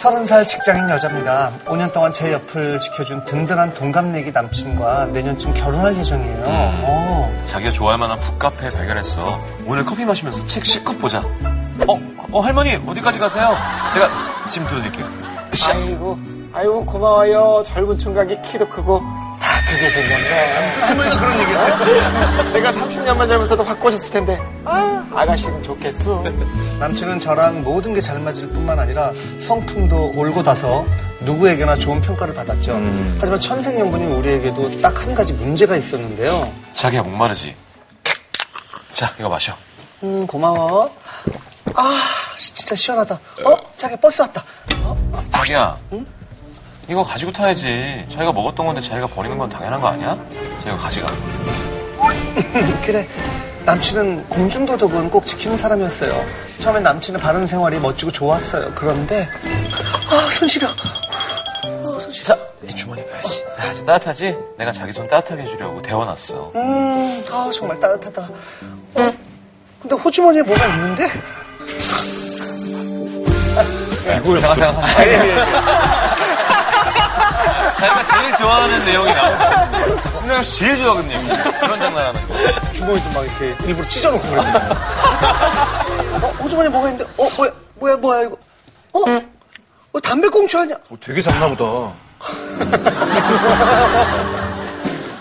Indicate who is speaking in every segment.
Speaker 1: 서른 살 직장인 여자입니다. 5년 동안 제 옆을 지켜준 든든한 동갑내기 남친과 내년쯤 결혼할 예정이에요. 어.
Speaker 2: 자기가 좋아할 만한 북카페 발견했어. 오늘 커피 마시면서 책 실컷 보자. 어, 어, 할머니, 어디까지 가세요? 제가 짐 들어드릴게요.
Speaker 3: 아이고, 아이고, 고마워요. 젊은 총각이 키도 크고 다 크게 생겼네.
Speaker 1: 할머니가 그런 얘기를 해요.
Speaker 3: 내가 30년만 젊었어도 확 꼬셨을 텐데. 아, 아가씨는 좋겠어.
Speaker 1: 남친은 저랑 모든 게 잘 맞을 뿐만 아니라 성품도 올고 다서 누구에게나 좋은 평가를 받았죠. 하지만 천생연분이 우리에게도 딱 한 가지 문제가 있었는데요.
Speaker 2: 자기야, 목마르지? 자, 이거 마셔.
Speaker 1: 음, 고마워. 아, 시- 진짜 시원하다. 어? 자기 버스 왔다. 어?
Speaker 2: 자기야. 이거 가지고 타야지. 자기가 먹었던 건데 자기가 버리는 건 당연한 거 아니야? 자기가 가져가.
Speaker 1: 그래. 남친은 공중도덕은 꼭 지키는 사람이었어요. 처음엔 남친의 바른 생활이 멋지고 좋았어요. 그런데, 아, 손 시려. 어, 손 시려.
Speaker 2: 자, 이 주머니 봐야지. 아, 이제 따뜻하지? 내가 자기 손 따뜻하게 해주려고 데워놨어.
Speaker 1: 음, 아, 정말 따뜻하다. 어? 근데 호주머니에 뭐가 있는데?
Speaker 2: 이걸 생각생각 하지. 자기가 제일 좋아하는 내용이 나오고 신혜가 제일 좋아하거든요. 그런 장난하는 거.
Speaker 1: 주머니도 막 이렇게 일부러 찢어놓고 그랬거든요. 어, 호주머니에 뭐가 있는데? 어, 뭐야, 뭐야, 뭐야, 이거. 어? 어 담배꽁초 아니야?
Speaker 4: 되게 작나 보다.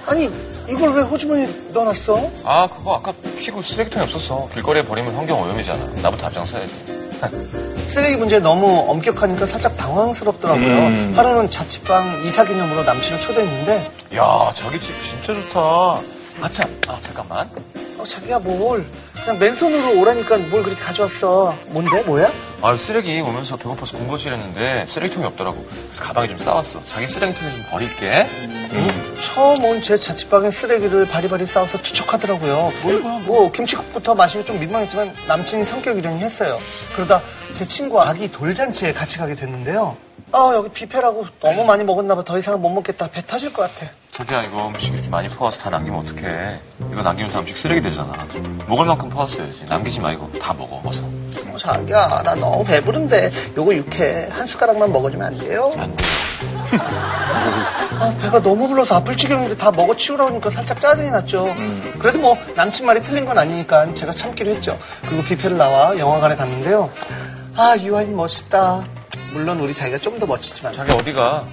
Speaker 1: 아니, 이걸 왜 호주머니에 넣어놨어?
Speaker 2: 아, 그거 아까 피고 쓰레기통이 없었어. 길거리에 버리면 환경 오염이잖아. 나부터 앞장서야지.
Speaker 1: 쓰레기 문제 너무 엄격하니까 살짝 당황스럽더라고요. 하루는 자취방 이사 기념으로 남친을 초대했는데,
Speaker 2: 야, 자기 집 진짜 좋다. 아참, 아, 잠깐만.
Speaker 1: 어, 자기야 뭘. 그냥 맨손으로 오라니까 뭘 그렇게 가져왔어. 뭔데? 뭐야?
Speaker 2: 아, 쓰레기 오면서 배고파서 군것질 했는데 쓰레기통이 없더라고. 그래서 가방에 좀 싸왔어. 자기 쓰레기통에 좀 버릴게.
Speaker 1: 처음 온 제 자취방에 쓰레기를 바리바리 싸워서 투척하더라고요. 뭐, 김치국부터 마시고 좀 민망했지만 남친 성격 이련이 했어요. 그러다 제 친구 아기 돌잔치에 같이 가게 됐는데요. 아 여기 뷔페라고 너무 많이 먹었나 봐. 더 이상은 못 먹겠다. 배 터질 것 같아.
Speaker 2: 자기야, 이거 음식 이렇게 많이 퍼와서 다 남기면 어떡해. 이거 남기면 다 음식 쓰레기 되잖아. 먹을 만큼 퍼왔어야지. 남기지 말고 다 먹어, 어서.
Speaker 1: 어, 자기야 나 너무 배부른데 요거 육회 한 숟가락만 먹어주면 안 돼요?
Speaker 2: 안 돼.
Speaker 1: 아, 배가 너무 불러서 아플 지경인데 다 먹어 치우라니까 살짝 짜증이 났죠. 그래도 뭐 남친 말이 틀린 건 아니니까 제가 참기로 했죠. 그리고 뷔페를 나와 영화관에 갔는데요. 아, 유아인 멋있다. 물론 우리 자기가 좀 더 멋지지만.
Speaker 2: 자기 어디가?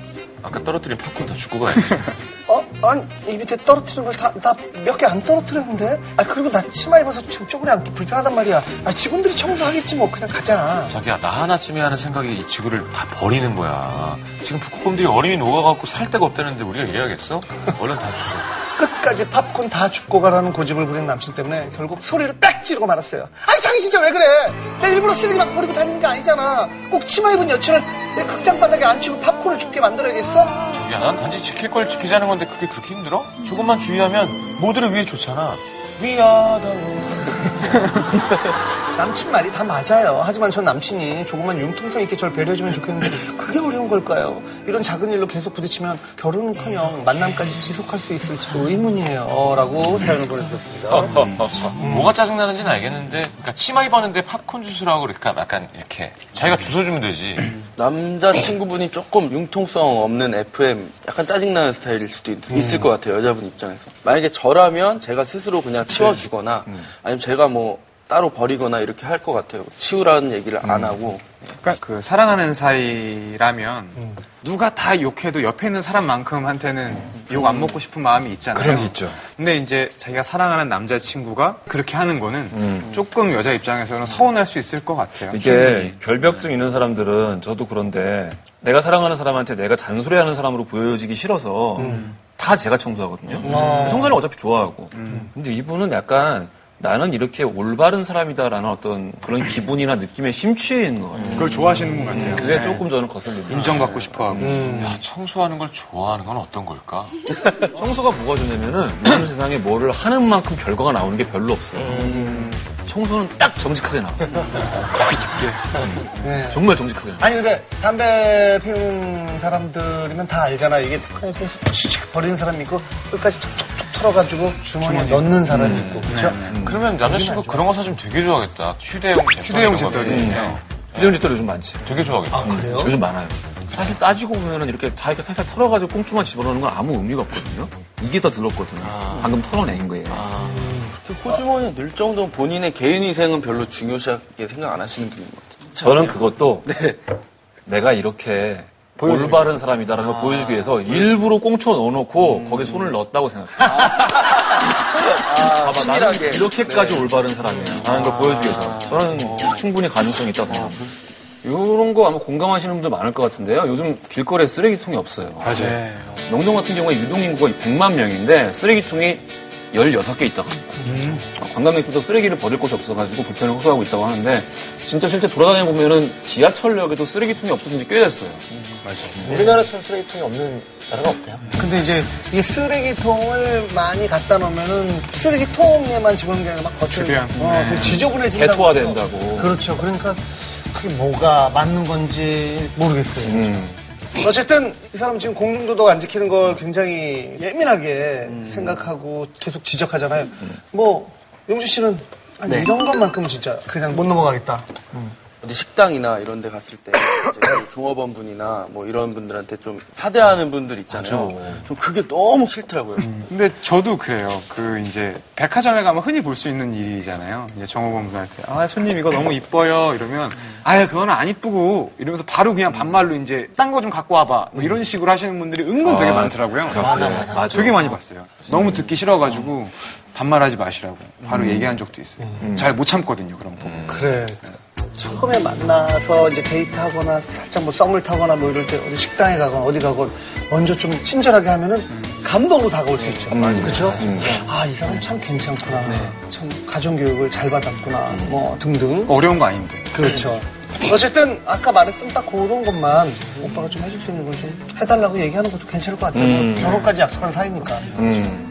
Speaker 2: 아까 떨어뜨린 팝콘 다 주고 가야지.
Speaker 1: 어? 아니, 이 밑에 떨어뜨린 걸 다, 나몇개 안 떨어뜨렸는데? 아, 그리고 나 치마 입어서 지금 쪼그려 앉기 불편하단 말이야. 아, 직원들이 청소하겠지 뭐. 그냥 가자.
Speaker 2: 자기야, 나 하나쯤에 하는 생각이 이 지구를 다 버리는 거야. 지금 북극곰들이 얼음이 녹아갖고 살 데가 없다는데 우리가 이래야겠어? 얼른 다 주세요.
Speaker 1: 끝까지 팝콘 다 줍고 가라는 고집을 부린 남친 때문에 결국 소리를 빽 지르고 말았어요. 아니 자기 진짜 왜 그래? 내 일부러 쓰레기 막 버리고 다니는 게 아니잖아. 꼭 치마 입은 여친을 내 극장 바닥에 앉히고 팝 콘을 죽게 만들어야겠어?
Speaker 2: 자기야, 난 단지 지킬 걸 지키자는 건데 그게 그렇게 힘들어? 조금만 주의하면 모두를 위해 좋잖아. 위하다.
Speaker 1: 남친 말이 다 맞아요. 하지만 전 남친이 조금만 융통성 있게 절 배려해주면 좋겠는데 그게 어려운 걸까요? 이런 작은 일로 계속 부딪히면 결혼은커녕 만남까지 지속할 수 있을지도 의문이에요. 라고 사연을 보내주셨습니다.
Speaker 2: 뭐가 짜증나는지는 알겠는데, 그러니까 치마 입었는데 팝콘 주스라고 그러니까 약간 이렇게 자기가 주워주면 되지.
Speaker 4: 남자친구분이 조금 융통성 없는 FM, 약간 짜증나는 스타일일 수도 있, 을것 같아요, 여자분 입장에서. 만약에 저라면 제가 스스로 그냥 치워주거나, 아니면 제가 뭐 따로 버리거나 이렇게 할 것 같아요. 치우라는 얘기를 안 하고.
Speaker 5: 그러니까 그 사랑하는 사이라면 누가 다 욕해도 옆에 있는 사람만큼한테는 욕안 먹고 싶은 마음이 있잖아요.
Speaker 4: 그런 게 있죠.
Speaker 5: 근데 이제 자기가 사랑하는 남자친구가 그렇게 하는 거는 조금 여자 입장에서는 서운할 수 있을 것 같아요.
Speaker 6: 이게
Speaker 5: 충분히.
Speaker 6: 결벽증 있는 사람들은 저도 그런데 내가 사랑하는 사람한테 내가 잔소리하는 사람으로 보여지기 싫어서 다 제가 청소하거든요. 청소는 어차피 좋아하고. 근데 이분은 약간 나는 이렇게 올바른 사람이다라는 어떤 그런 기분이나 느낌에 심취해 있는 것 같아요.
Speaker 5: 그걸 좋아하시는 분 같아요.
Speaker 6: 그게
Speaker 5: 네.
Speaker 6: 조금 저는 거슬립니다.
Speaker 5: 인정받고 싶어 하고.
Speaker 2: 야, 청소하는 걸 좋아하는 건 어떤 걸까?
Speaker 6: 청소가 뭐가 좋냐면은 요즘 세상에 뭐를 하는 만큼 결과가 나오는 게 별로 없어요. 청소는 딱 정직하게 나와.
Speaker 1: 네.
Speaker 6: 정말 정직하게 나와.
Speaker 1: 아니 근데 담배 피우는 사람들이면 다 알잖아. 이게 그냥 이렇게 칙칙 버리는 사람이 있고 끝까지 툭툭툭 털어가지고 주머니에 넣는 사람이 있고 그렇죠?
Speaker 2: 그러면 남자친구 그런 거 사주면 되게 좋아하겠다. 휴대용 잿더리.
Speaker 5: 휴대용 잿더리.
Speaker 2: 있잖아요.
Speaker 6: 이런 집들 요즘 많지.
Speaker 2: 되게 좋아하겠다.
Speaker 1: 아, 그래요?
Speaker 6: 요즘 많아요. 사실 따지고 보면은 이렇게 다 이렇게 탈탈 털어가지고 꽁초만 집어넣는 건 아무 의미가 없거든요. 이게 더 더럽거든요. 방금 털어낸 거예요.
Speaker 4: 그 호주머니에 넣을 정도면 본인의 개인 위생은 별로 중요시하게 생각 안 하시는 분인 것 같아요.
Speaker 6: 저는 그것도 내가 이렇게 올바른 사람이다라는 걸 보여주기 위해서 일부러 꽁초 넣어놓고 거기에 손을 넣었다고 생각해요. 봐봐, 나는
Speaker 4: 치밀하게.
Speaker 6: 이렇게까지 올바른 사람이야. 라는 걸 보여주기 위해서. 저는 충분히 가능성이 있다고 생각해요. 이런 거 아마 공감하시는 분들 많을 것 같은데요. 요즘 길거리에 쓰레기통이 없어요.
Speaker 5: 맞아요.
Speaker 6: 명동 같은 경우에 유동인구가 100만 명인데 쓰레기통이 16개 있다고 합니다. 어, 관광객들도 쓰레기를 버릴 곳이 없어가지고 불편을 호소하고 있다고 하는데 진짜 실제 돌아다녀 보면은 지하철역에도 쓰레기통이 없어진 지 꽤 됐어요.
Speaker 3: 우리나라처럼 쓰레기통이 없는 나라가 없대요.
Speaker 1: 근데 이제 이 쓰레기통을 많이 갖다 놓으면은 쓰레기통에만 집어넣는 게 아니라 막
Speaker 5: 주변.
Speaker 1: 어, 되게 지저분해진다고.
Speaker 6: 개토화된다고.
Speaker 1: 그렇죠. 그러니까 그게 뭐가 맞는 건지 모르겠어요.
Speaker 6: 음.
Speaker 1: 어쨌든 이 사람 지금 공중도덕 안 지키는 걸 굉장히 예민하게 생각하고 계속 지적하잖아요. 뭐 용주 씨는 아니,
Speaker 4: 네.
Speaker 1: 이런 것만큼은 진짜 그냥 못 넘어가겠다.
Speaker 4: 어디 식당이나 이런 데 갔을 때 이제 그 종업원 분이나 뭐 이런 분들한테 좀 하대하는 분들 있잖아요. 좀 그게 너무 싫더라고요.
Speaker 5: 근데 저도 그래요. 그 이제 백화점에 가면 흔히 볼 수 있는 일이잖아요. 이제 종업원 분한테 아 손님 이거 너무 이뻐요 이러면 아예 그거는 안 이쁘고 이러면서 바로 그냥 반말로 이제 딴 거 좀 갖고 와봐 뭐 이런 식으로 하시는 분들이 은근 되게 많더라고요.
Speaker 6: 맞아.
Speaker 5: 되게 많이 봤어요. 너무 듣기 싫어가지고 반말하지 마시라고 바로 얘기한 적도 있어요. 잘 못 참거든요 그런 거.
Speaker 1: 그래. 처음에 만나서 이제 데이트하거나 살짝 뭐 썸을 타거나 뭐 이럴 때 어디 식당에 가거나 어디 가건 먼저 좀 친절하게 하면은 감동으로 다가올 수 있죠. 그렇죠? 아, 이 사람 참 괜찮구나. 참 가정교육을 잘 받았구나. 뭐 등등.
Speaker 5: 어려운 거 아닌데.
Speaker 1: 그렇죠. 어쨌든 아까 말했던 딱 그런 것만 오빠가 좀 해줄 수 있는 걸 좀 해달라고 얘기하는 것도 괜찮을 것 같아요.
Speaker 6: 음.
Speaker 1: 결혼까지 약속한 사이니까.
Speaker 6: 음.